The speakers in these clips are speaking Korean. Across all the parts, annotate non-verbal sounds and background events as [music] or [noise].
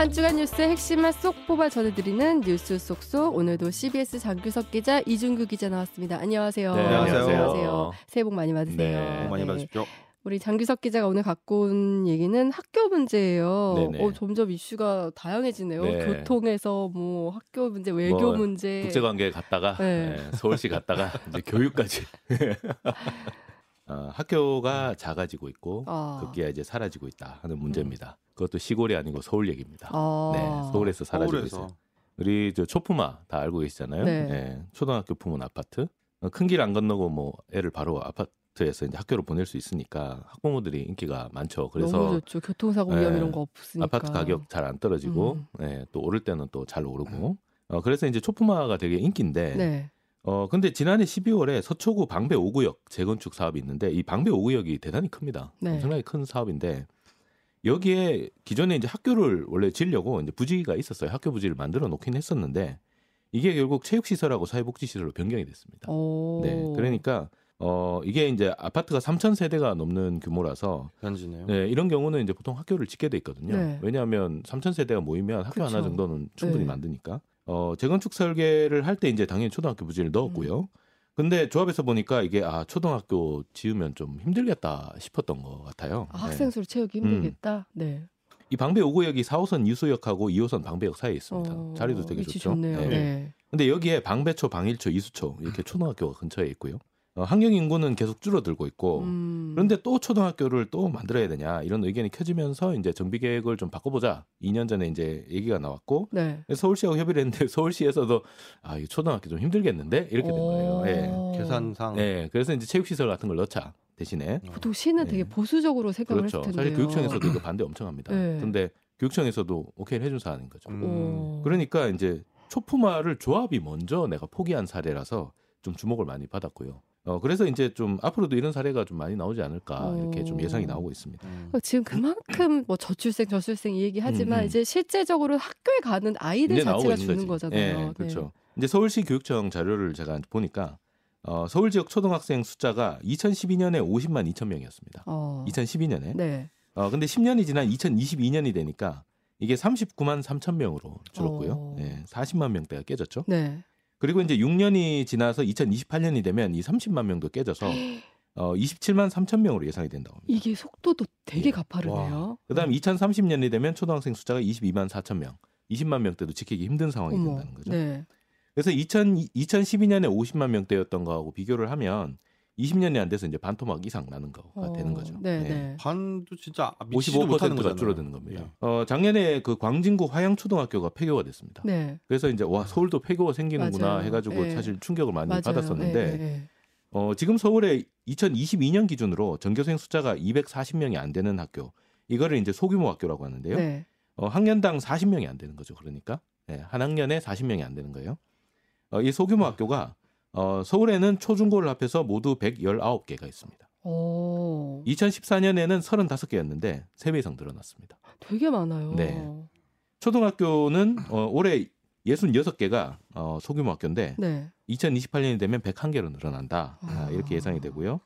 한 주간 뉴스의 핵심만 쏙 뽑아 전해드리는 뉴스 쏙쏙 오늘도 CBS 장규석 기자 이준규 기자 나왔습니다. 안녕하세요. 네, 안녕하세요. 안녕하세요. 새해 복 많이 받으세요. 네, 많이 네. 받으십시오. 우리 장규석 기자가 오늘 갖고 온 얘기는 학교 문제예요. 네네. 어, 점점 이슈가 다양해지네요. 네. 교통에서 뭐 학교 문제, 외교 뭐, 문제. 국제관계 갔다가 네. 예, 서울시 갔다가 이제 교육까지 [laughs] 어, 학교가 작아지고 있고 아. 급기야 이제 사라지고 있다 하는 문제입니다. 그것도 시골이 아니고 서울 얘기입니다. 아. 네, 서울에서 사라지고 서울에서 있어요. 우리 저 초품아 다 알고 계시잖아요. 네. 예, 초등학교 품은 아파트. 큰 길 안 건너고 뭐 애를 바로 아파트에서 이제 학교로 보낼 수 있으니까 학부모들이 인기가 많죠. 그래서 너무 좋죠. 교통사고 위험 네. 이런 거 없으니까. 아파트 가격 잘 안 떨어지고 음. 예, 또 오를 때는 또 잘 오르고 어, 그래서 이제 초품화가 되게 인기인데 네. 어 근데 지난해 12월에 서초구 방배 5구역 재건축 사업이 있는데 이 방배 5구역이 대단히 큽니다. 네. 엄청나게 큰 사업인데 여기에 기존에 이제 학교를 원래 지려고 이제 부지가 있었어요. 학교 부지를 만들어 놓긴 했었는데 이게 결국 체육시설하고 사회복지시설로 변경이 됐습니다. 오. 네, 그러니까 어 이게 이제 아파트가 3천 세대가 넘는 규모라서 현지네요. 네, 이런 경우는 이제 보통 학교를 짓게 돼 있거든요. 네. 왜냐하면 3천 세대가 모이면 학교 하나 그쵸. 정도는 충분히 네. 만드니까. 어, 재건축 설계를 할 때 이제 당연히 초등학교 부지를 넣었고요. 음. 근데 조합에서 보니까 이게 아 초등학교 지으면 좀 힘들겠다 싶었던 것 같아요. 아, 네. 학생 수를 채우기 힘들겠다. 네. 이 방배 5구역이 4호선 이수역하고 2호선 방배역 사이에 있습니다. 어, 자리도 되게 좋죠. 좋네요. 네. 네. 근데 여기에 방배초, 방일초, 이수초 이렇게 초등학교가 근처에 있고요. 어, 학령 인구는 계속 줄어들고 있고 음. 그런데 또 초등학교를 또 만들어야 되냐 이런 의견이 켜지면서 이제 정비 계획을 좀 바꿔보자. 2년 전에 이제 얘기가 나왔고 네. 서울시하고 협의를 했는데 [laughs] 서울시에서도 아, 이 초등학교 좀 힘들겠는데 이렇게 된 거예요. 예. 어. 계산상 예. 그래서 이제 체육시설 같은 걸 넣자 대신에. 보통 시는 네. 되게 보수적으로 생각을 그렇죠. 했을 텐데요. 사실 교육청에서도 이거 반대 엄청 합니다. 네. 근데 교육청에서도 오케이를 해준 사안인 거죠. 음, 오. 그러니까 이제 초품화를 조합이 먼저 내가 포기한 사례라서 좀 주목을 많이 받았고요. 어, 그래서 이제 좀 앞으로도 이런 사례가 좀 많이 나오지 않을까 이렇게 좀 오. 예상이 나오고 있습니다. 음. 그러니까 지금 그만큼 뭐 저출생 저출생 이 얘기 하지만 음, 음. 이제 실제적으로 학교에 가는 아이들 자체가 있는 주는 거지. 거잖아요. 예, 네. 그렇죠. 이제 서울시 교육청 자료를 제가 보니까 어, 서울 지역 초등학생 숫자가 2012년에 50만 2천 명이었습니다. 어. 2012년에. 네. 어, 근데 10년이 지난 2022년이 되니까 이게 39만 3천 명으로 줄었고요. 어. 예, 40만 명대가 깨졌죠. 네. 그리고 이제 6년이 지나서 2028년이 되면 이 30만 명도 깨져서 [gasps] 어, 27만 3천 명으로 예상이 된다고 합니다. 이게 속도도 되게 예. 가파르네요. 그다음에 2030년이 되면 초등학생 숫자가 22만 4천 명, 20만 명대도 지키기 힘든 상황이 어머. 된다는 거죠. 네. 그래서 2000, 2012년에 50만 명대였던 거하고 비교를 하면 20년이 안 돼서 이제 반토막 이상 나는 거가 어, 되는 거죠. 네, 네. 네. 반도 진짜 미치지도 못하는 55%가 거잖아요. 줄어드는 겁니다. 예. 어, 작년에 그 광진구 화양초등학교가 폐교가 됐습니다. 네. 그래서 이제 와 서울도 폐교가 생기는구나 맞아요. 해가지고 예. 사실 충격을 많이 맞아요. 받았었는데 예, 예. 어, 지금 서울에 2022년 기준으로 전교생 숫자가 240명이 안 되는 학교 이거를 이제 소규모 학교라고 하는데요. 네. 어, 학년당 40명이 안 되는 거죠. 그러니까 예, 한 학년에 40명이 안 되는 거예요. 어, 이 소규모 학교가 어, 서울에는 초중고를 합해서 모두 119개가 있습니다. 오. 2014년에는 35개였는데 3배 이상 늘어났습니다. 되게 많아요. 네. 초등학교는 어, 올해 66개가 어, 소규모 학교인데 네. 2028년이 되면 101개로 늘어난다. 아, 아. 이렇게 예상이 되고요.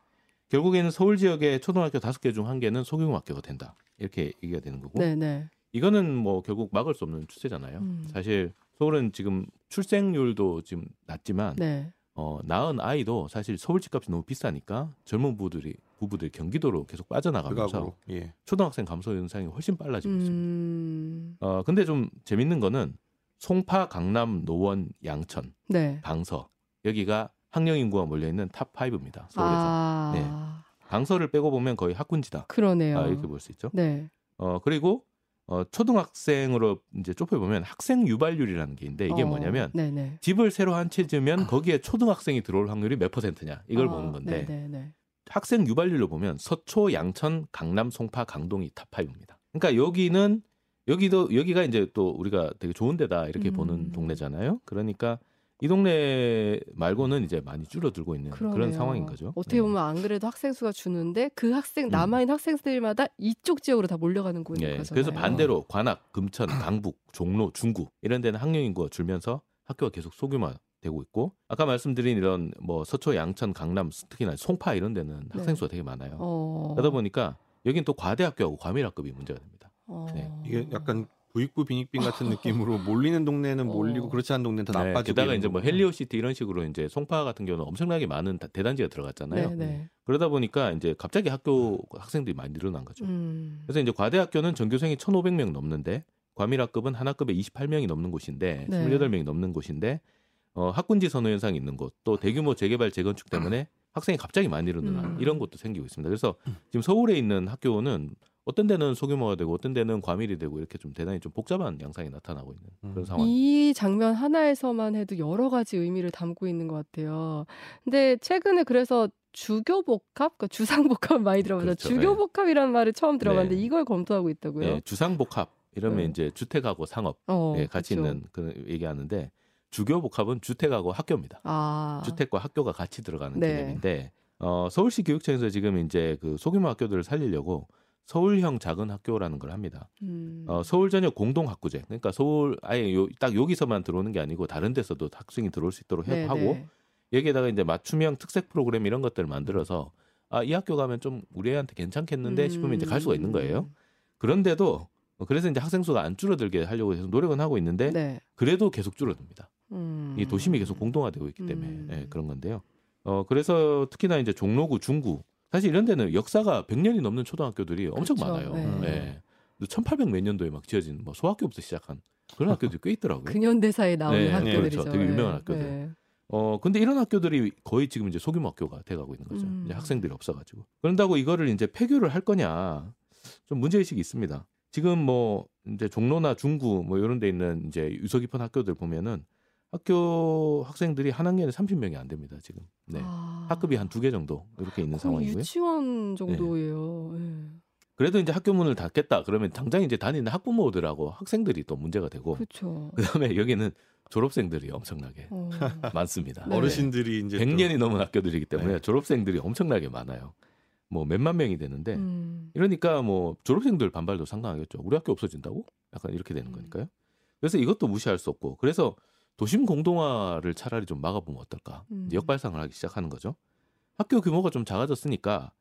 결국에는 서울 지역의 초등학교 5개 중 1개는 소규모 학교가 된다. 이렇게 얘기가 되는 거고. 네, 네. 이거는 뭐 결국 막을 수 없는 추세잖아요. 음. 사실 서울은 지금 출생률도 지금 낮지만 네. 어, 낳은 아이도 사실 서울 집값이 너무 비싸니까 젊은 부부들이 부부들이 경기도로 계속 빠져나가면서. 예. 초등학생 감소 현상이 훨씬 빨라지고 있습니다. 음. 어, 근데 좀 재밌는 거는 송파, 강남, 노원, 양천, 네. 강서 여기가 학령 인구가 몰려 있는 top 5입니다. 서울에서. 아. 네. 강서를 빼고 보면 거의 학군지다. 그러네요. 아, 이렇게 볼 수 있죠. 네. 어, 그리고 어, 초등학생으로 이제 좁혀 보면 학생 유발률이라는 게 있는데 이게 어, 뭐냐면 네네. 집을 새로 한 채 지으면 거기에 초등학생이 들어올 확률이 몇 퍼센트냐 이걸 아, 보는 건데 네네네. 학생 유발률로 보면 서초, 양천, 강남, 송파, 강동이 top 5입니다. 그러니까 여기는 여기도 여기가 이제 또 우리가 되게 좋은 데다 이렇게 음. 보는 동네잖아요. 그러니까 이 동네 말고는 이제 많이 줄어들고 있는 그런 그러네요. 상황인 거죠. 어떻게 네. 보면 안 그래도 학생 수가 주는데 그 학생 음. 남아있는 학생들마다 이쪽 지역으로 다 몰려가는 예, 거잖아요. 그래서 반대로 관악, 금천, [laughs] 강북, 종로, 중구 이런 데는 학령 인구가 줄면서 학교가 계속 소규모되고 있고 아까 말씀드린 이런 뭐 서초, 양천, 강남, 특히나 송파 이런 데는 학생 수가 되게 많아요. 네. 어. 그러다 보니까 여긴 또 과대학교하고 과밀학급이 문제가 됩니다. 어. 네. 이게 약간 부익부 빈익빈 같은 느낌으로 [laughs] 몰리는 동네는 몰리고 어. 그렇지 않은 동네는 더 네, 나빠지고 게다가 이제 뭐. 헬리오시티 이런 식으로 이제 송파 같은 경우는 엄청나게 많은 다- 대단지가 들어갔잖아요. 네, 네. 그러다 보니까 이제 갑자기 학교 학생들이 많이 늘어난 거죠. 음. 그래서 이제 과대학교는 전교생이 1,500명 넘는데 과밀학급은 한 학급에 28명이 넘는 곳인데 네. 28명이 넘는 곳인데 어, 학군지 선호 현상이 있는 곳, 또 대규모 재개발 재건축 때문에 학생이 갑자기 많이 늘어난 음. 이런 것도 생기고 있습니다. 그래서 지금 서울에 있는 학교는 어떤 데는 소규모가 되고 어떤 데는 과밀이 되고 이렇게 좀 대단히 좀 복잡한 양상이 나타나고 있는 그런 음. 상황. 이 장면 하나에서만 해도 여러 가지 의미를 담고 있는 것 같아요. 근데 최근에 그래서 주교복합, 그러니까 주상복합 많이 들어보죠. 그렇죠. 주교복합이라는 말을 처음 들어봤는데 네. 이걸 검토하고 있다고요. 예, 주상복합 이러면 네. 이제 주택하고 상업 어, 예, 같이 그렇죠. 있는 그 얘기하는데 주교복합은 주택하고 학교입니다. 아, 주택과 학교가 같이 들어가는 네. 개념인데 어, 서울시 교육청에서 지금 이제 그 소규모 학교들을 살리려고 서울형 작은 학교라는 걸 합니다. 음. 어, 서울 전역 공동 학구제. 그러니까 서울 아예 요, 딱 여기서만 들어오는 게 아니고 다른 데서도 학생이 들어올 수 있도록 해- 네, 하고 네. 여기에다가 이제 맞춤형 특색 프로그램 이런 것들을 만들어서 아, 이 학교 가면 좀 우리 애한테 괜찮겠는데 싶으면 이제 갈 수가 있는 거예요. 그런데도 어, 그래서 이제 학생 수가 안 줄어들게 하려고 해서 노력은 하고 있는데 네. 그래도 계속 줄어듭니다. 음. 이 도심이 계속 공동화되고 있기 때문에 음. 예, 그런 건데요. 어 그래서 특히나 이제 종로구, 중구 사실 이런 데는 역사가 100년이 넘는 초등학교들이 엄청 그렇죠. 많아요. 네. 예. 1800 몇 년도에 막 지어진 뭐 소학교부터 시작한 그런 [laughs] 학교들이 꽤 있더라고요. 근현대사에 나오는 네, 학교들이죠. 그렇죠. 되게 유명한 네. 학교들. 네. 어 근데 이런 학교들이 거의 지금 이제 소규모 학교가 돼가고 있는 거죠. 음. 이제 학생들이 없어가지고 그런다고 이거를 이제 폐교를 할 거냐 좀 문제 의식이 있습니다. 지금 뭐 이제 종로나 중구 뭐 이런 데 있는 이제 유서 깊은 학교들 보면은 학교 학생들이 한 학년에 30명이 안 됩니다 지금. 네. 아. 학급이 한 두 개 정도 이렇게 있는 상황이고요. 유치원 정도예요. 예. 그래도 이제 학교 문을 닫겠다 그러면 당장 이제 다니는 학부모들하고 학생들이 또 문제가 되고 그렇죠. 그다음에 여기는 졸업생들이 엄청나게 어. [laughs] 많습니다. 네. 어르신들이 이제 100년이 넘은 학교들이기 때문에 네. 졸업생들이 엄청나게 많아요. 뭐 몇만 명이 되는데 음. 이러니까 뭐 졸업생들 반발도 상당하겠죠. 우리 학교 없어진다고? 약간 이렇게 되는 음. 거니까요. 그래서 이것도 무시할 수 없고 그래서 도심 공동화를 차라리 좀 막아보면 어떨까? 음. 역발상을 하기 시작하는 거죠. 학교 규모가 좀 작아졌으니까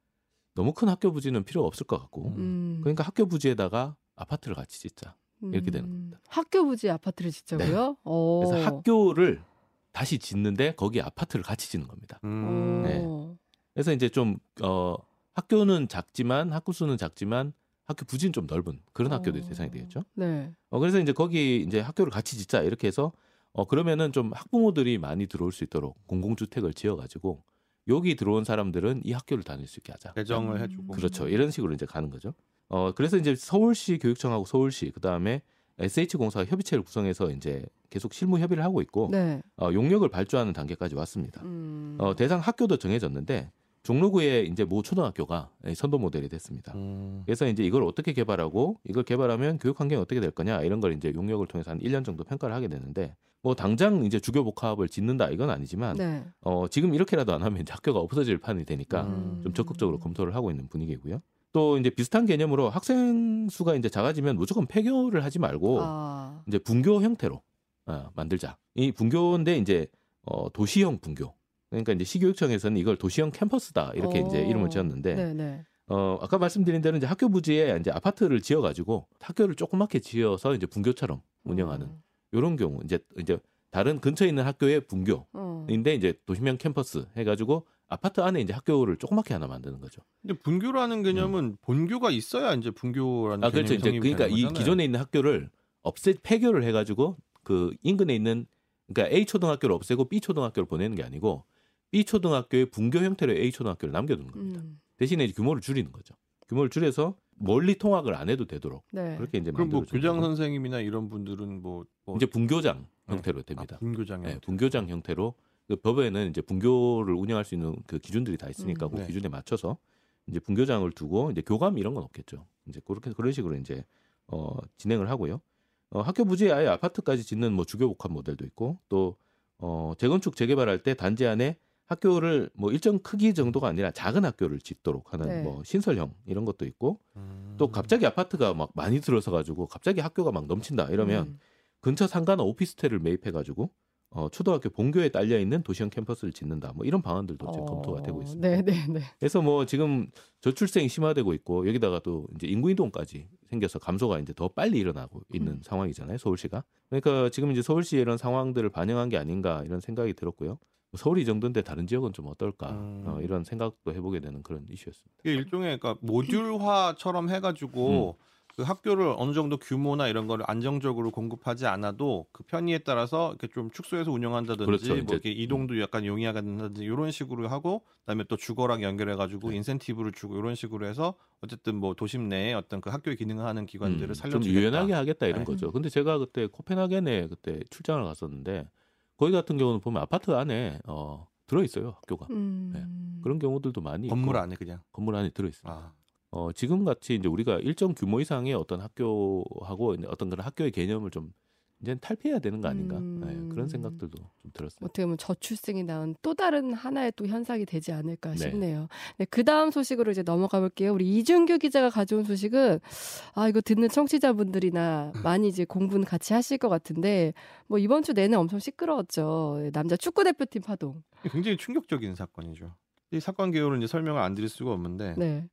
너무 큰 학교 부지는 필요 없을 것 같고 음. 그러니까 학교 부지에다가 아파트를 같이 짓자. 이렇게 되는 음. 겁니다. 학교 부지 아파트를 짓자고요? 어. 그래서 학교를 다시 짓는데 거기 아파트를 같이 짓는 겁니다. 음. 네. 어. 그래서 이제 좀 어, 학교는 작지만 학구 수는 작지만 학교 부지는 좀 넓은 그런 학교들이 어. 대상이 되겠죠. 네. 어, 그래서 이제 거기 이제 학교를 같이 짓자 이렇게 해서 어, 그러면은 좀 학부모들이 많이 들어올 수 있도록 공공주택을 지어가지고 여기 들어온 사람들은 이 학교를 다닐 수 있게 하자. 배정을 음. 해주고 그렇죠. 이런 식으로 이제 가는 거죠. 어, 그래서 이제 서울시 교육청하고 서울시 그 다음에 SH공사가 협의체를 구성해서 이제 계속 실무 협의를 하고 있고 네. 어, 용역을 발주하는 단계까지 왔습니다. 음. 어, 대상 학교도 정해졌는데 종로구에 이제 모 초등학교가 선도 모델이 됐습니다. 음. 그래서 이제 이걸 어떻게 개발하고 이걸 개발하면 교육 환경이 어떻게 될 거냐 이런 걸 이제 용역을 통해서 한 1년 정도 평가를 하게 되는데 뭐 당장 이제 주교 복합을 짓는다 이건 아니지만 네. 어, 지금 이렇게라도 안 하면 이제 학교가 없어질 판이 되니까 음. 좀 적극적으로 검토를 하고 있는 분위기고요. 또 이제 비슷한 개념으로 학생 수가 이제 작아지면 무조건 폐교를 하지 말고 아. 이제 분교 형태로 어, 만들자. 이 분교인데 이제 어, 도시형 분교. 그러니까 이제 시교육청에서는 이걸 도시형 캠퍼스다 이렇게 어. 이제 이름을 지었는데 네, 네. 어, 아까 말씀드린 대로 이제 학교 부지에 이제 아파트를 지어가지고 학교를 조그맣게 지어서 이제 분교처럼 운영하는 어. 이런 경우 이제 이제 다른 근처에 있는 학교의 분교인데 어. 이제 도시형 캠퍼스 해가지고 아파트 안에 이제 학교를 조그맣게 하나 만드는 거죠. 근데 분교라는 개념은 본교가 있어야 이제 분교라는 아 그렇죠. 개념이 이제 그러니까 이 거잖아요. 기존에 있는 학교를 없애 폐교를 해가지고 그 인근에 있는 그러니까 A 초등학교를 없애고 B 초등학교를 보내는 게 아니고 B 초등학교의 분교 형태로 A 초등학교를 남겨두는 겁니다. 음. 대신에 이제 규모를 줄이는 거죠. 규모를 줄여서 멀리 통학을 안 해도 되도록 네. 그렇게 이제 그럼 뭐 교장 거고. 선생님이나 이런 분들은 뭐, 뭐 이제 분교장 네. 형태로 아, 됩니다. 분교장에 네, 분교장 형태로 그 법에는 이제 분교를 운영할 수 있는 그 기준들이 다 있으니까 음. 그 네. 기준에 맞춰서 이제 분교장을 두고 이제 교감 이런 건 없겠죠. 이제 그렇게 그런 식으로 이제 어 진행을 하고요. 어 학교 부지에 아예 아파트까지 짓는 뭐 주교 복합 모델도 있고 또 어 재건축 재개발할 때 단지 안에 학교를 뭐 일정 크기 정도가 아니라 작은 학교를 짓도록 하는 네. 뭐 신설형 이런 것도 있고 음. 또 갑자기 아파트가 막 많이 들어서 가지고 갑자기 학교가 막 넘친다 이러면 음. 근처 상가나 오피스텔을 매입해 가지고 어, 초등학교 본교에 딸려 있는 도시형 캠퍼스를 짓는다. 뭐 이런 방안들도 지금 검토가 되고 있습니다. 네, 네, 네. 그래서 뭐 지금 저출생이 심화되고 있고 여기다가 또 이제 인구 이동까지 생겨서 감소가 이제 더 빨리 일어나고 있는 음. 상황이잖아요. 서울시가. 그러니까 지금 이제 서울시의 이런 상황들을 반영한 게 아닌가 이런 생각이 들었고요. 뭐 서울이 이 정도인데 다른 지역은 좀 어떨까 음. 어, 이런 생각도 해보게 되는 그런 이슈였습니다. 이게 일종의 그러니까 모듈화처럼 해가지고 그 학교를 어느 정도 규모나 이런 거를 안정적으로 공급하지 않아도 그 편의에 따라서 이렇게 좀 축소해서 운영한다든지 그렇죠, 뭐. 이렇게 이동도 약간 용이하게 한다든지 이런 식으로 하고 그다음에 또 주거랑 연결해 가지고 네. 인센티브를 주고 이런 식으로 해서 어쨌든 뭐 도심 내에 어떤 그 학교에 기능하는 기관들을 음, 살려주겠다. 좀 유연하게 하겠다 이런 네. 거죠. 근데 제가 그때 코펜하겐에 그때 출장을 갔었는데 거기 같은 경우는 보면 아파트 안에 어, 들어 있어요 학교가. 음. 그런 경우들도 많이 건물 있고, 안에 그냥. 건물 안에 들어 있어요. 아. 어, 지금 같이 이제 우리가 일정 규모 이상의 어떤 학교하고 이제 어떤 그런 학교의 개념을 좀 이제 탈피해야 되는 거 아닌가 네, 음. 그런 생각들도 좀 들었어요. 어떻게 보면 저출생이 낳은 또 다른 하나의 또 현상이 되지 않을까 네. 싶네요. 네, 그 다음 소식으로 이제 넘어가 볼게요. 우리 이준규 기자가 가져온 소식은 아 이거 듣는 청취자분들이나 많이 이제 공부는 같이 하실 것 같은데 뭐 이번 주 내내 엄청 시끄러웠죠. 남자 축구 대표팀 파동. 굉장히 충격적인 사건이죠. 이 사건 개요를 이제 설명을 안 드릴 수가 없는데 네.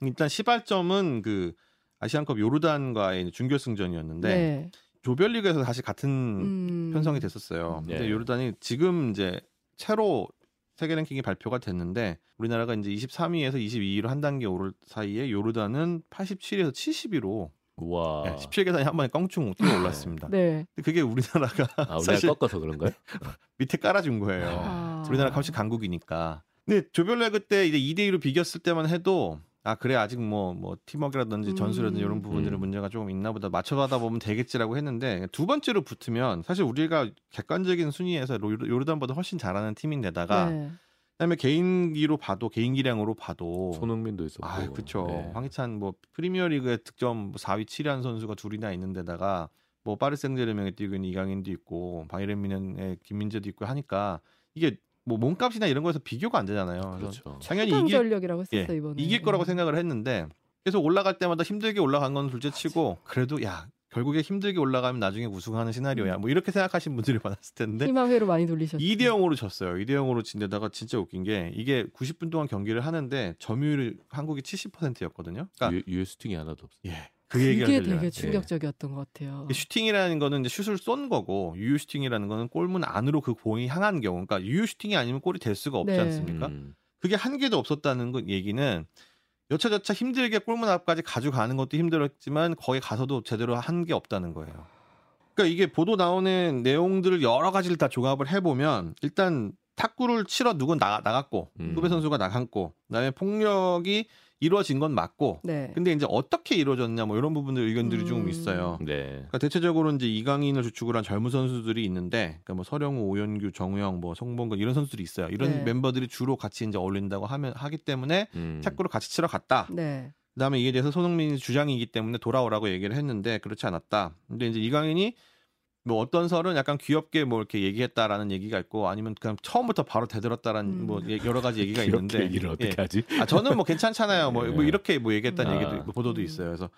일단 시발점은 그 아시안컵 요르단과의 준결승전이었는데 네. 조별리그에서 다시 같은 음. 편성이 됐었어요. 네. 근데 요르단이 지금 이제 새로 세계 랭킹이 발표가 됐는데 우리나라가 이제 23위에서 22위로 한 단계 오를 사이에 요르단은 87에서 70위로 와, 네, 17계단이 한 번에 껑충 뛰어 올랐습니다. 네. 근데 그게 우리나라가 아, 우리가 사실 꺾어서 그런가요? [laughs] 밑에 깔아준 거예요. 아. 우리나라 값이 강국이니까. 근데 조별리그 때 이제 2대 2로 비겼을 때만 해도 아 그래 아직 뭐뭐 팀워크라든지 음. 전술이라든지 이런 부분들은 음. 문제가 조금 있나 보다 맞춰가다 보면 되겠지라고 했는데 두 번째로 붙으면 사실 우리가 객관적인 순위에서 로- 요르단보다 훨씬 잘하는 팀인데다가 네. 그다음에 개인기로 봐도 개인기량으로 봐도 손흥민도 있었고. 아 그렇죠 네. 황희찬 뭐 프리미어리그에 득점 4위 7위한 선수가 둘이나 있는데다가 뭐 파리 생제르맹에 뛰고 있는 이강인도 있고 바이에른 뮌헨의 김민재도 있고 하니까 이게 뭐 몸값이나 이런 거에서 비교가 안 되잖아요. 그렇죠. 당연히 이길, 전력이라고 예, 했었어 이번에. 이길 거라고 음. 생각을 했는데 계속 올라갈 때마다 힘들게 올라간 건 둘째치고 그래도 야 결국에 힘들게 올라가면 나중에 우승하는 시나리오야. 뭐 이렇게 생각하신 분들이 많았을 텐데 희망회로 많이 돌리셨죠. 2대 0으로 졌어요. 2대 0으로 진 데다가 진짜 웃긴 게 이게 90분 동안 경기를 하는데 점유율이 한국이 70%였거든요. 그러니까 유, 유효 슈팅이 하나도 없어. 예. 그 그게 들려요. 되게 충격적이었던 것 같아요. 이 슈팅이라는 거는 이제 슛을 쏜 거고 유효 슈팅이라는 거는 골문 안으로 그 공이 향한 경우. 그러니까 유효 슈팅이 아니면 골이 될 수가 없지 네. 않습니까? 음, 그게 한 개도 없었다는 그 얘기는 여차저차 힘들게 골문 앞까지 가져가는 것도 힘들었지만 거기 가서도 제대로 한 게 없다는 거예요. 그러니까 이게 보도 나오는 내용들을 여러 가지를 다 조합을 해보면 일단 탁구를 치러 누군 나, 나갔고 음. 후배 선수가 나갔고 그다음에 폭력이 이루어진 건 맞고 네. 근데 이제 어떻게 이루어졌냐 뭐 이런 부분들 의견들이 좀 음. 있어요. 네. 그러니까 대체적으로 이제 이강인을 주축으로 한 젊은 선수들이 있는데, 그러니까 뭐 서령우, 오연규, 정우영, 뭐 송봉근 이런 선수들이 있어요. 이런 네. 멤버들이 주로 같이 이제 어울린다고 하면 하기 때문에 음. 탁구를 같이 치러 갔다. 네. 그다음에 이에 대해서 손흥민이 주장이기 때문에 돌아오라고 얘기를 했는데 그렇지 않았다. 근데 이제 이강인이 뭐 어떤 설은 약간 귀엽게 뭐 이렇게 얘기했다라는 얘기가 있고 아니면 그냥 처음부터 바로 대들었다라는 음. 뭐 예- 여러 가지 얘기가 있는데 얘기를 어떻게 예. 하지? 아 저는 뭐 괜찮잖아요. 뭐, 뭐 예. 이렇게 뭐 얘기했다는 아. 얘기도 있고 보도도 음. 있어요. 그래서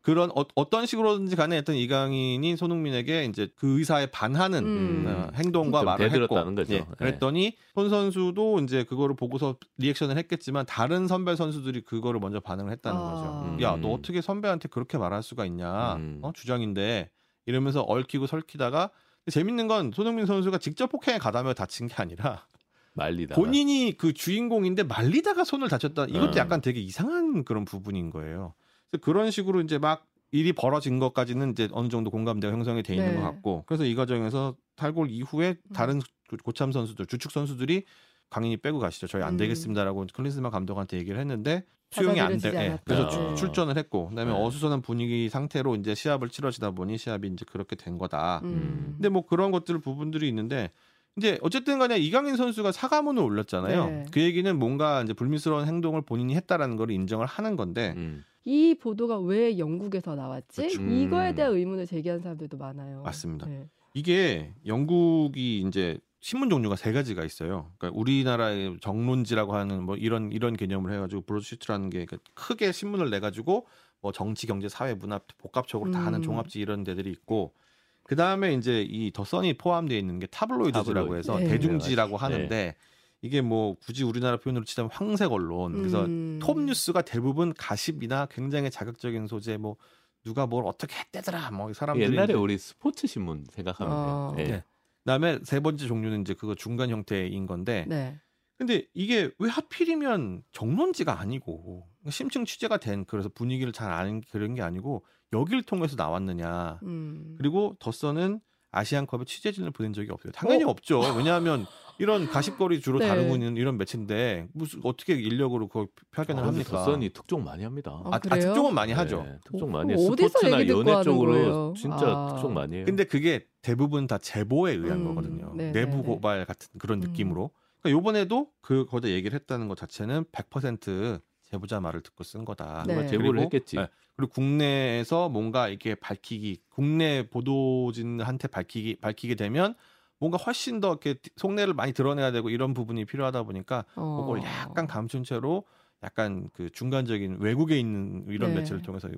그런 어, 떤 식으로든지 간에 했던 이강인이 손흥민에게 이제 그 의사에 반하는 음. 어, 행동과 좀 말을 했고 대들었다는 거죠. 예. 예. 그랬더니 손 선수도 이제 그거를 보고서 리액션을 했겠지만 다른 선배 선수들이 그거를 먼저 반응을 했다는 아. 거죠. 음. 야너 어떻게 선배한테 그렇게 말할 수가 있냐? 음. 어, 주장인데 이러면서 얽히고 설키다가 재밌는 건 손흥민 선수가 직접 폭행에 가담해 다친 게 아니라 말리다. 본인이 그 주인공인데 말리다가 손을 다쳤다. 이것도 음. 약간 되게 이상한 그런 부분인 거예요. 그래서 그런 식으로 이제 막 일이 벌어진 것까지는 이제 어느 정도 공감대가 형성이 돼 있는 네. 것 같고 그래서 이 과정에서 탈골 이후에 다른 고- 고참 선수들 주축 선수들이 강인이 빼고 가시죠. 저희 안 음. 되겠습니다라고 클린스만 감독한테 얘기를 했는데 수용이 안 돼. 않았다. 그래서 아. 출- 출전을 했고 그다음에 네. 어수선한 분위기 상태로 이제 시합을 치러지다 보니 시합이 이제 그렇게 된 거다. 음. 근데 뭐 그런 것들 부분들이 있는데 이제 어쨌든 간에 이강인 선수가 사과문을 올렸잖아요. 네. 그 얘기는 뭔가 이제 불미스러운 행동을 본인이 했다라는 걸 인정을 하는 건데 음. 이 보도가 왜 영국에서 나왔지? 그쵸. 이거에 음. 대한 의문을 제기하는 사람들도 많아요. 맞습니다. 네. 이게 영국이 이제 신문 종류가 세 가지가 있어요. 그러니까 우리나라의 정론지라고 하는 뭐 이런 이런 개념을 해가지고 broadsheet라는 게 그러니까 크게 신문을 내 가지고 뭐 정치, 경제, 사회, 문화 복합적으로 다 하는 음. 종합지 이런 데들이 있고 그 다음에 이제 이 더 선이 포함되어 있는 게 타블로이드지라고 타블로이드. 해서 네. 대중지라고 네. 하는데 이게 뭐 굳이 우리나라 표현으로 치자면 황색 언론 그래서 음. 톱 뉴스가 대부분 가십이나 굉장히 자극적인 소재 뭐 누가 뭘 어떻게 했대더라 뭐 사람들이 옛날에 우리 스포츠 신문 생각하면 어. 돼요. 예. 네. 그다음에 세 번째 종류는 이제 그거 중간 형태인 건데 네. 근데 이게 왜 하필이면 정론지가 아니고 심층 취재가 된 그래서 분위기를 잘 아는 그런 게 아니고 여기를 통해서 나왔느냐 음. 그리고 더서는 아시안컵에 취재진을 보낸 적이 없어요. 당연히 어? 없죠. 왜냐하면 이런 가십거리 주로 네. 다루고 있는 이런 매체인데 무슨 어떻게 인력으로 그걸 표현을 아, 합니까? 더선이 특종 많이 합니다. 어, 아, 아, 그래요? 특종은 많이 하죠. 네, 특종 어, 많이 해요. 스포츠나 연예 쪽으로 거예요? 진짜 아. 특종 많이 해요. 근데 그게 대부분 다 제보에 의한 음, 거거든요. 네, 내부 네, 네. 고발 같은 그런 음. 느낌으로. 그러니까 요번에도 그 거기다 얘기를 했다는 것 자체는 100% 제보자 말을 듣고 쓴 거다. 네. 제보를 그리고- 했겠지. 네. 그리고 국내에서 뭔가 이렇게 밝히기, 국내 보도진한테 밝히기 밝히게 되면 뭔가 훨씬 더 이렇게 속내를 많이 드러내야 되고 이런 부분이 필요하다 보니까 어. 그걸 약간 감춘 채로 약간 그 중간적인 외국에 있는 이런 네. 매체를 통해서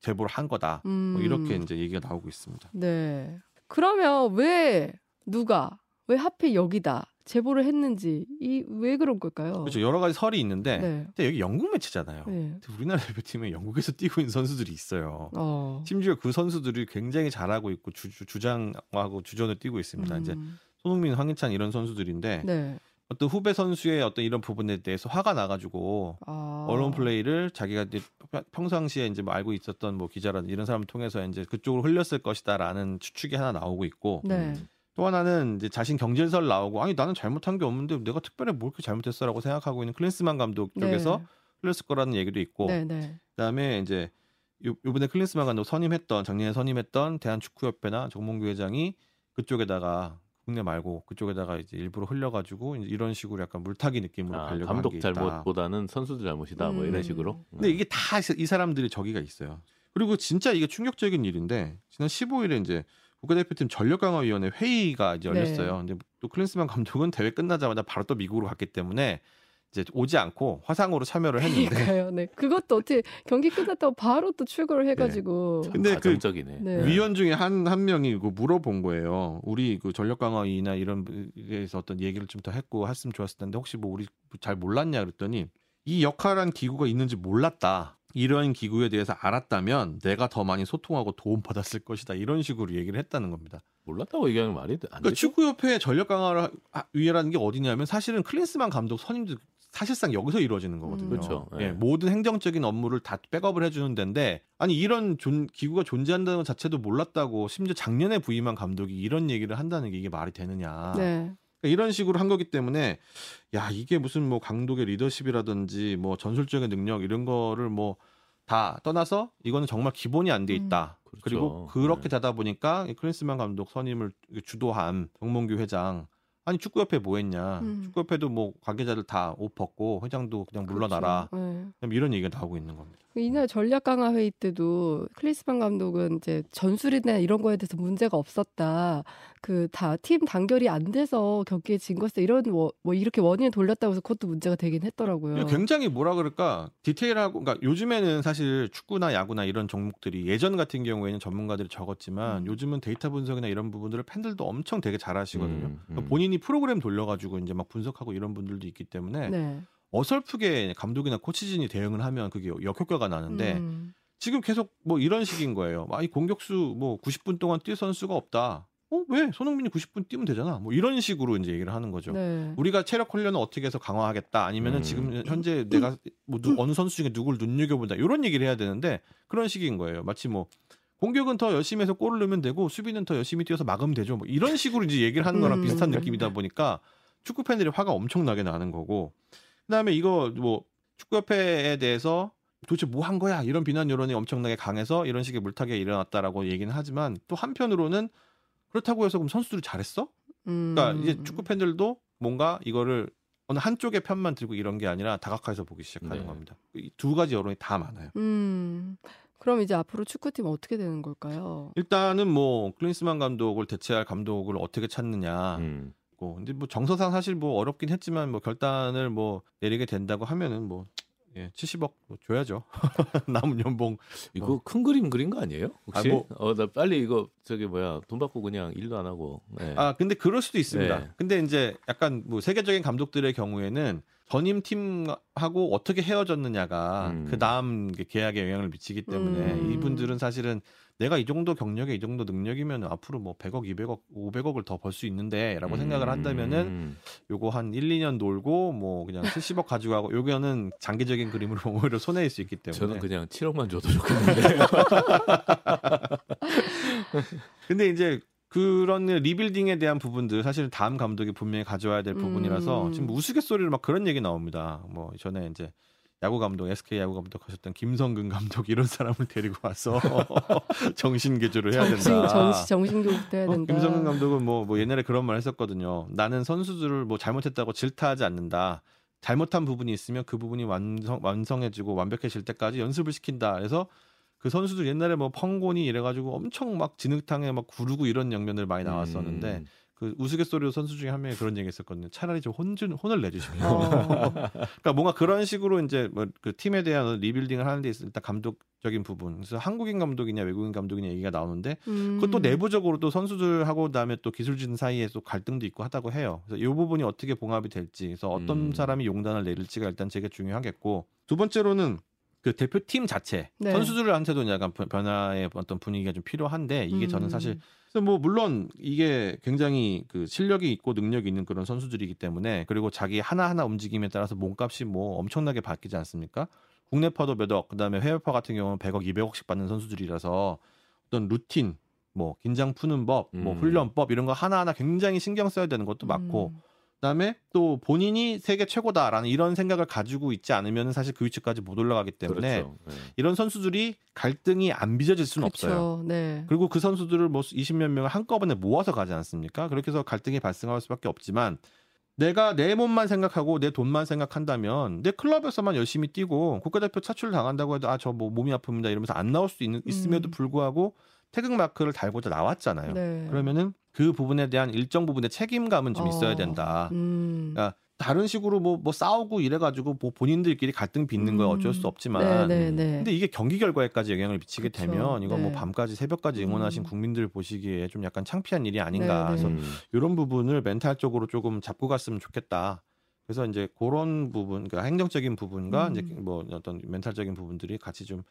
제보를 한 거다. 음. 뭐 이렇게 이제 얘기가 나오고 있습니다. 네. 그러면 왜 누가 왜 하필 여기다 제보를 했는지 이 왜 그런 걸까요? 그렇죠. 여러 가지 설이 있는데 네. 근데 여기 영국 매체잖아요. 네. 우리나라 대표팀에 영국에서 뛰고 있는 선수들이 있어요. 어. 심지어 그 선수들이 굉장히 잘하고 있고 주, 장하고 주전을 뛰고 있습니다. 이제 음. 손흥민, 황희찬 이런 선수들인데 네. 어떤 후배 선수의 어떤 이런 부분에 대해서 화가 나가지고 아. 언론 플레이를 자기가 이제 평상시에 이제 뭐 알고 있었던 뭐 기자라든 이런 사람을 통해서 이제 그쪽으로 흘렸을 것이다라는 추측이 하나 나오고 있고 네. 음. 또 하나는 이제 자신 경질설 나오고 아니 나는 잘못한 게 없는데 내가 특별히 뭘 그렇게 잘못했어라고 생각하고 있는 클린스만 감독 쪽에서 흘렸을 거라는 얘기도 있고 네, 네. 그다음에 이제 요, 요번에 클린스만 감독 선임했던 작년에 선임했던 대한축구협회나 정몽규 회장이 그쪽에다가 국내 말고 그쪽에다가 이제 일부러 흘려가지고 이제 이런 식으로 약간 물타기 느낌으로 아, 가려고 감독. 잘못보다는 선수들 잘못이다. 뭐 음. 이런 식으로. 근데 이게 다 이 사람들이 저기가 있어요. 그리고 진짜 이게 충격적인 일인데 지난 15일에 이제 국가대표팀 전력강화위원회 회의가 이제 네. 열렸어요. 근데 또 클린스만 감독은 대회 끝나자마자 바로 또 미국으로 갔기 때문에 이제 오지 않고 화상으로 참여를 [laughs] 했는데 그러니까요. 네. 그것도 어떻게 경기 끝났다고 바로 또 출근을 해가지고. 참 근데 그 가정적이네. 네. 위원 중에 한 한 명이 그 물어본 거예요. 우리 그 전력 강화위나 이런 데서 어떤 얘기를 좀 더 했고 했으면 좋았을 텐데 혹시 뭐 우리 잘 몰랐냐 그랬더니 이 역할한 기구가 있는지 몰랐다. 이런 기구에 대해서 알았다면 내가 더 많이 소통하고 도움 받았을 것이다. 이런 식으로 얘기를 했다는 겁니다. 몰랐다고 얘기하는 말이 안 그러니까 되죠. 축구협회 전력 강화 위회라는 게 어디냐면 사실은 클린스만 감독 선임도 사실상 여기서 이루어지는 거거든요. 음. 그렇죠. 예, 예. 모든 행정적인 업무를 다 백업을 해주는 데인데 아니 이런 존- 기구가 존재한다는 것 자체도 몰랐다고 심지어 작년에 부임한 감독이 이런 얘기를 한다는 게 이게 말이 되느냐. 네. 그러니까 이런 식으로 한 거기 때문에 야 이게 무슨 뭐 감독의 리더십이라든지 뭐 전술적인 능력 이런 거를 뭐 다 떠나서 이거는 정말 기본이 안 돼 있다. 음. 그리고 그렇죠. 그렇게 네. 되다 보니까 이 클린스만 감독 선임을 주도한 정몽규 회장 아니 축구협회 뭐 했냐 음. 축구협회도 뭐 관계자들 다 옷 벗고 회장도 그냥 물러나라 그렇죠. 네. 이런 얘기가 나오고 있는 겁니다. 이날 전략 강화 회의 때도 클리스만 감독은 이제 전술이나 이런 거에 대해서 문제가 없었다. 그 다 팀 단결이 안 돼서 경기에 진 것이다. 이런 워- 뭐 이렇게 원인을 돌렸다고 해서 그것도 문제가 되긴 했더라고요. 굉장히 뭐라 그럴까 디테일하고 그러니까 요즘에는 사실 축구나 야구나 이런 종목들이 예전 같은 경우에는 전문가들이 적었지만 음. 요즘은 데이터 분석이나 이런 부분들을 팬들도 엄청 되게 잘하시거든요. 음, 그러니까 음. 본인이 프로그램 돌려가지고 이제 막 분석하고 이런 분들도 있기 때문에 네. 어설프게 감독이나 코치진이 대응을 하면 그게 역효과가 나는데 음. 지금 계속 뭐 이런 식인 거예요. 아, 이 공격수 뭐 90분 동안 뛸 선수가 없다. 어, 왜? 손흥민이 90분 뛰면 되잖아. 뭐 이런 식으로 이제 얘기를 하는 거죠. 네. 우리가 체력 훈련을 어떻게 해서 강화하겠다. 아니면은 음. 지금 현재 내가 뭐 누- 어느 선수 중에 누구를 눈여겨본다. 이런 얘기를 해야 되는데 그런 식인 거예요. 마치 뭐 공격은 더 열심히 해서 골을 넣으면 되고 수비는 더 열심히 뛰어서 막으면 되죠. 뭐 이런 식으로 이제 얘기를 하는 거랑 음. 비슷한 느낌이다 보니까 축구 팬들이 화가 엄청나게 나는 거고. 그다음에 이거 뭐 축구협회에 대해서 도대체 뭐 한 거야 이런 비난 여론이 엄청나게 강해서 이런 식의 물타기가 일어났다라고 얘기는 하지만 또 한편으로는 그렇다고 해서 그럼 선수들이 잘했어? 그러니까 음. 이제 축구 팬들도 뭔가 이거를 어느 한쪽의 편만 들고 이런 게 아니라 다각화해서 보기 시작하는 네. 겁니다. 이 두 가지 여론이 다 많아요. 음. 그럼 이제 앞으로 축구팀 어떻게 되는 걸까요? 일단은 뭐 클린스만 감독을 대체할 감독을 어떻게 찾느냐. 음. 고 근데 뭐 정서상 사실 뭐 어렵긴 했지만 뭐 결단을 뭐 내리게 된다고 하면은 뭐 예, 70억 뭐 줘야죠. [laughs] 남은 연봉 이거 뭐. 큰 그림 그린 거 아니에요? 혹시? 아, 뭐. 어, 나 빨리 이거 저기 뭐야 돈 받고 그냥 일도 안 하고. 네. 아 근데 그럴 수도 있습니다. 네. 근데 이제 약간 뭐 세계적인 감독들의 경우에는 전임 팀하고 어떻게 헤어졌느냐가 음. 그 다음 계약에 영향을 미치기 때문에 음. 이분들은 사실은 내가 이 정도 경력에 이 정도 능력이면 앞으로 뭐 100억, 200억, 500억을 더 벌 수 있는데라고 생각을 한다면은 음. 요거 한 1, 2년 놀고 뭐 그냥 70억 가지고 가고 요거는 장기적인 그림으로 [laughs] 오히려 손해일 수 있기 때문에 저는 그냥 7억만 줘도 좋겠는데. [laughs] 근데 이제 그런 리빌딩에 대한 부분들 사실 다음 감독이 분명히 가져와야 될 부분이라서 음. 지금 우스갯소리로 막 그런 얘기 나옵니다. 뭐 전에 이제 야구 감독, SK 야구 감독 하셨던 김성근 감독 이런 사람을 데리고 와서 [laughs] 정신 개조를 해야 정신 된다. 정신 정신 교육도 해야 어, 된다. 김성근 감독은 뭐, 뭐 옛날에 그런 말 했었거든요. 나는 선수들을 뭐 잘못했다고 질타하지 않는다. 잘못한 부분이 있으면 그 부분이 완성, 완성해지고 완벽해질 때까지 연습을 시킨다. 그래서 그 선수들 옛날에 뭐 펑곤이 이래가지고 엄청 막 진흙탕에 막 구르고 이런 장면들 많이 나왔었는데 음. 그 우스갯소리로 선수 중에 한 명이 그런 얘기 했었거든요. 차라리 좀 혼준, 혼을 내주시면. 어. [laughs] 그러니까 뭔가 그런 식으로 이제 뭐 그 팀에 대한 리빌딩을 하는 데 있어 일단 감독적인 부분. 그래서 한국인 감독이냐 외국인 감독이냐 얘기가 나오는데 음. 그것도 내부적으로 또 선수들하고 그다음에 또 기술진 사이에 또 갈등도 있고 하다고 해요. 그래서 이 부분이 어떻게 봉합이 될지, 그래서 어떤 음. 사람이 용단을 내릴지가 일단 되게 중요하겠고 두 번째로는 그 대표팀 자체 네. 선수들한테도 약간 변- 변화의 어떤 분위기가 좀 필요한데 이게 저는 음. 사실 그래서 뭐 물론 이게 굉장히 그 실력이 있고 능력이 있는 그런 선수들이기 때문에 그리고 자기 하나하나 움직임에 따라서 몸값이 뭐 엄청나게 바뀌지 않습니까? 국내파도 몇 억, 그다음에 해외파 같은 경우는 100억, 200억씩 받는 선수들이라서 어떤 루틴, 뭐 긴장 푸는 법, 뭐 음. 훈련법 이런 거 하나하나 굉장히 신경 써야 되는 것도 맞고 음. 그다음에 또 본인이 세계 최고다라는 이런 생각을 가지고 있지 않으면 사실 그 위치까지 못 올라가기 때문에 그렇죠. 네. 이런 선수들이 갈등이 안 빚어질 수는 그쵸. 없어요. 네. 그리고 그 선수들을 뭐 20몇 명을 한꺼번에 모아서 가지 않습니까? 그렇게 해서 갈등이 발생할 수밖에 없지만 내가 내 몸만 생각하고 내 돈만 생각한다면 내 클럽에서만 열심히 뛰고 국가대표 차출 당한다고 해도 아 저 뭐 몸이 아픕니다 이러면서 안 나올 수 있는, 있음에도 음. 불구하고 태극 마크를 달고자 나왔잖아요. 네. 그러면은 그 부분에 대한 일정 부분의 책임감은 좀 있어야 어. 된다. 음. 그러니까 다른 식으로 뭐, 뭐 싸우고 이래가지고 뭐 본인들끼리 갈등 빚는 건 어쩔 수 음. 없지만 네, 네, 네. 근데 이게 경기 결과에까지 영향을 미치게 그쵸. 되면 이건 뭐 네. 밤까지 새벽까지 응원하신 음. 국민들 보시기에 좀 약간 창피한 일이 아닌가. 네, 네. 그래서 음. 이런 부분을 멘탈적으로 조금 잡고 갔으면 좋겠다. 그래서 이제 그런 부분, 그러니까 행정적인 부분과 음. 이제 뭐 어떤 멘탈적인 부분들이 같이 좀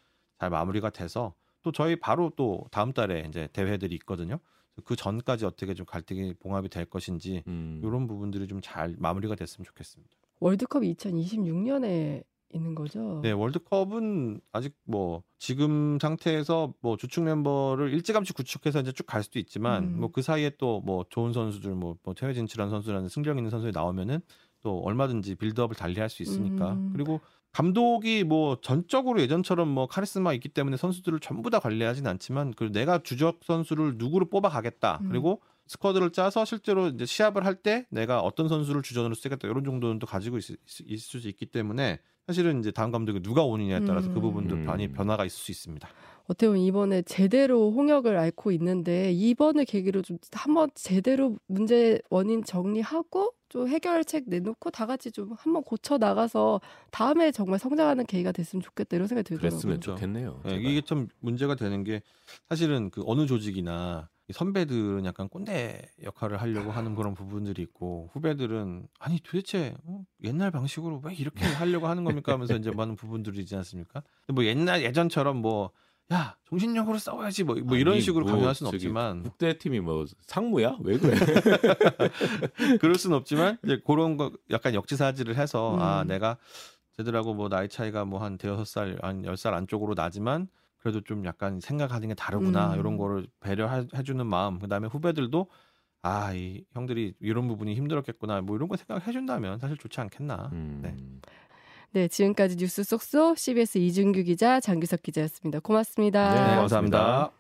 잘 마무리가 돼서 또 저희 바로 또 다음 달에 이제 대회들이 있거든요. 그 전까지 어떻게 좀 갈등이 봉합이 될 것인지 음. 이런 부분들이 좀 잘 마무리가 됐으면 좋겠습니다. 월드컵이 2026년에 있는 거죠. 네, 월드컵은 아직 뭐 지금 상태에서 뭐 주축 멤버를 일찌감치 구축해서 이제 쭉 갈 수도 있지만 음. 뭐그 사이에 또 뭐 좋은 선수들 뭐, 뭐 해외 진출한 선수라는 승력 있는 선수들이 나오면은 또 얼마든지 빌드업을 달리할 수 있으니까 음. 그리고 감독이 뭐 전적으로 예전처럼 뭐 카리스마 있기 때문에 선수들을 전부 다 관리하진 않지만 그 내가 주적 선수를 누구를 뽑아 가겠다 음. 그리고 스쿼드를 짜서 실제로 이제 시합을 할 때 내가 어떤 선수를 주전으로 쓰겠다 이런 정도는 또 가지고 있, 있을 수 있기 때문에 사실은 이제 다음 감독이 누가 오느냐에 따라서 그 음. 부분도 음. 많이 변화가 있을 수 있습니다. 어떻게 보면 이번에 제대로 홍역을 앓고 있는데 이번을 계기로 좀 한번 제대로 문제 원인 정리하고 좀 해결책 내놓고 다 같이 좀 한번 고쳐 나가서 다음에 정말 성장하는 계기가 됐으면 좋겠다 이런 생각이 들더라고요. 그랬으면 그렇죠. 좋겠네요. 예, 제발. 이게 좀 문제가 되는 게 사실은 그 어느 조직이나 이 선배들은 약간 꼰대 역할을 하려고 하는 그런 부분들이 있고 후배들은 아니 도대체 어, 옛날 방식으로 왜 이렇게 하려고 하는 겁니까 하면서 이제 많은 부분들이 있지 않습니까? 뭐 옛날 예전처럼 뭐 야 정신력으로 싸워야지 뭐, 뭐 이런 아니, 식으로 뭐 강요할 수는 없지만 국대팀이 뭐 상무야? 왜 그래? [laughs] 그럴 수는 없지만 이제 그런 거 약간 역지사지를 해서 아 음. 내가 쟤들하고 뭐 나이 차이가 뭐 한 대여섯 살, 한 열 살 안쪽으로 나지만 그래도 좀 약간 생각하는 게 다르구나 음. 이런 거를 배려해주는 마음 그다음에 후배들도 아 이 형들이 이런 부분이 힘들었겠구나 뭐 이런 거 생각해준다면 사실 좋지 않겠나 음. 네. 네, 지금까지 뉴스 쏙쏙 CBS 이준규 기자, 장규석 기자였습니다. 고맙습니다. 네, 감사합니다.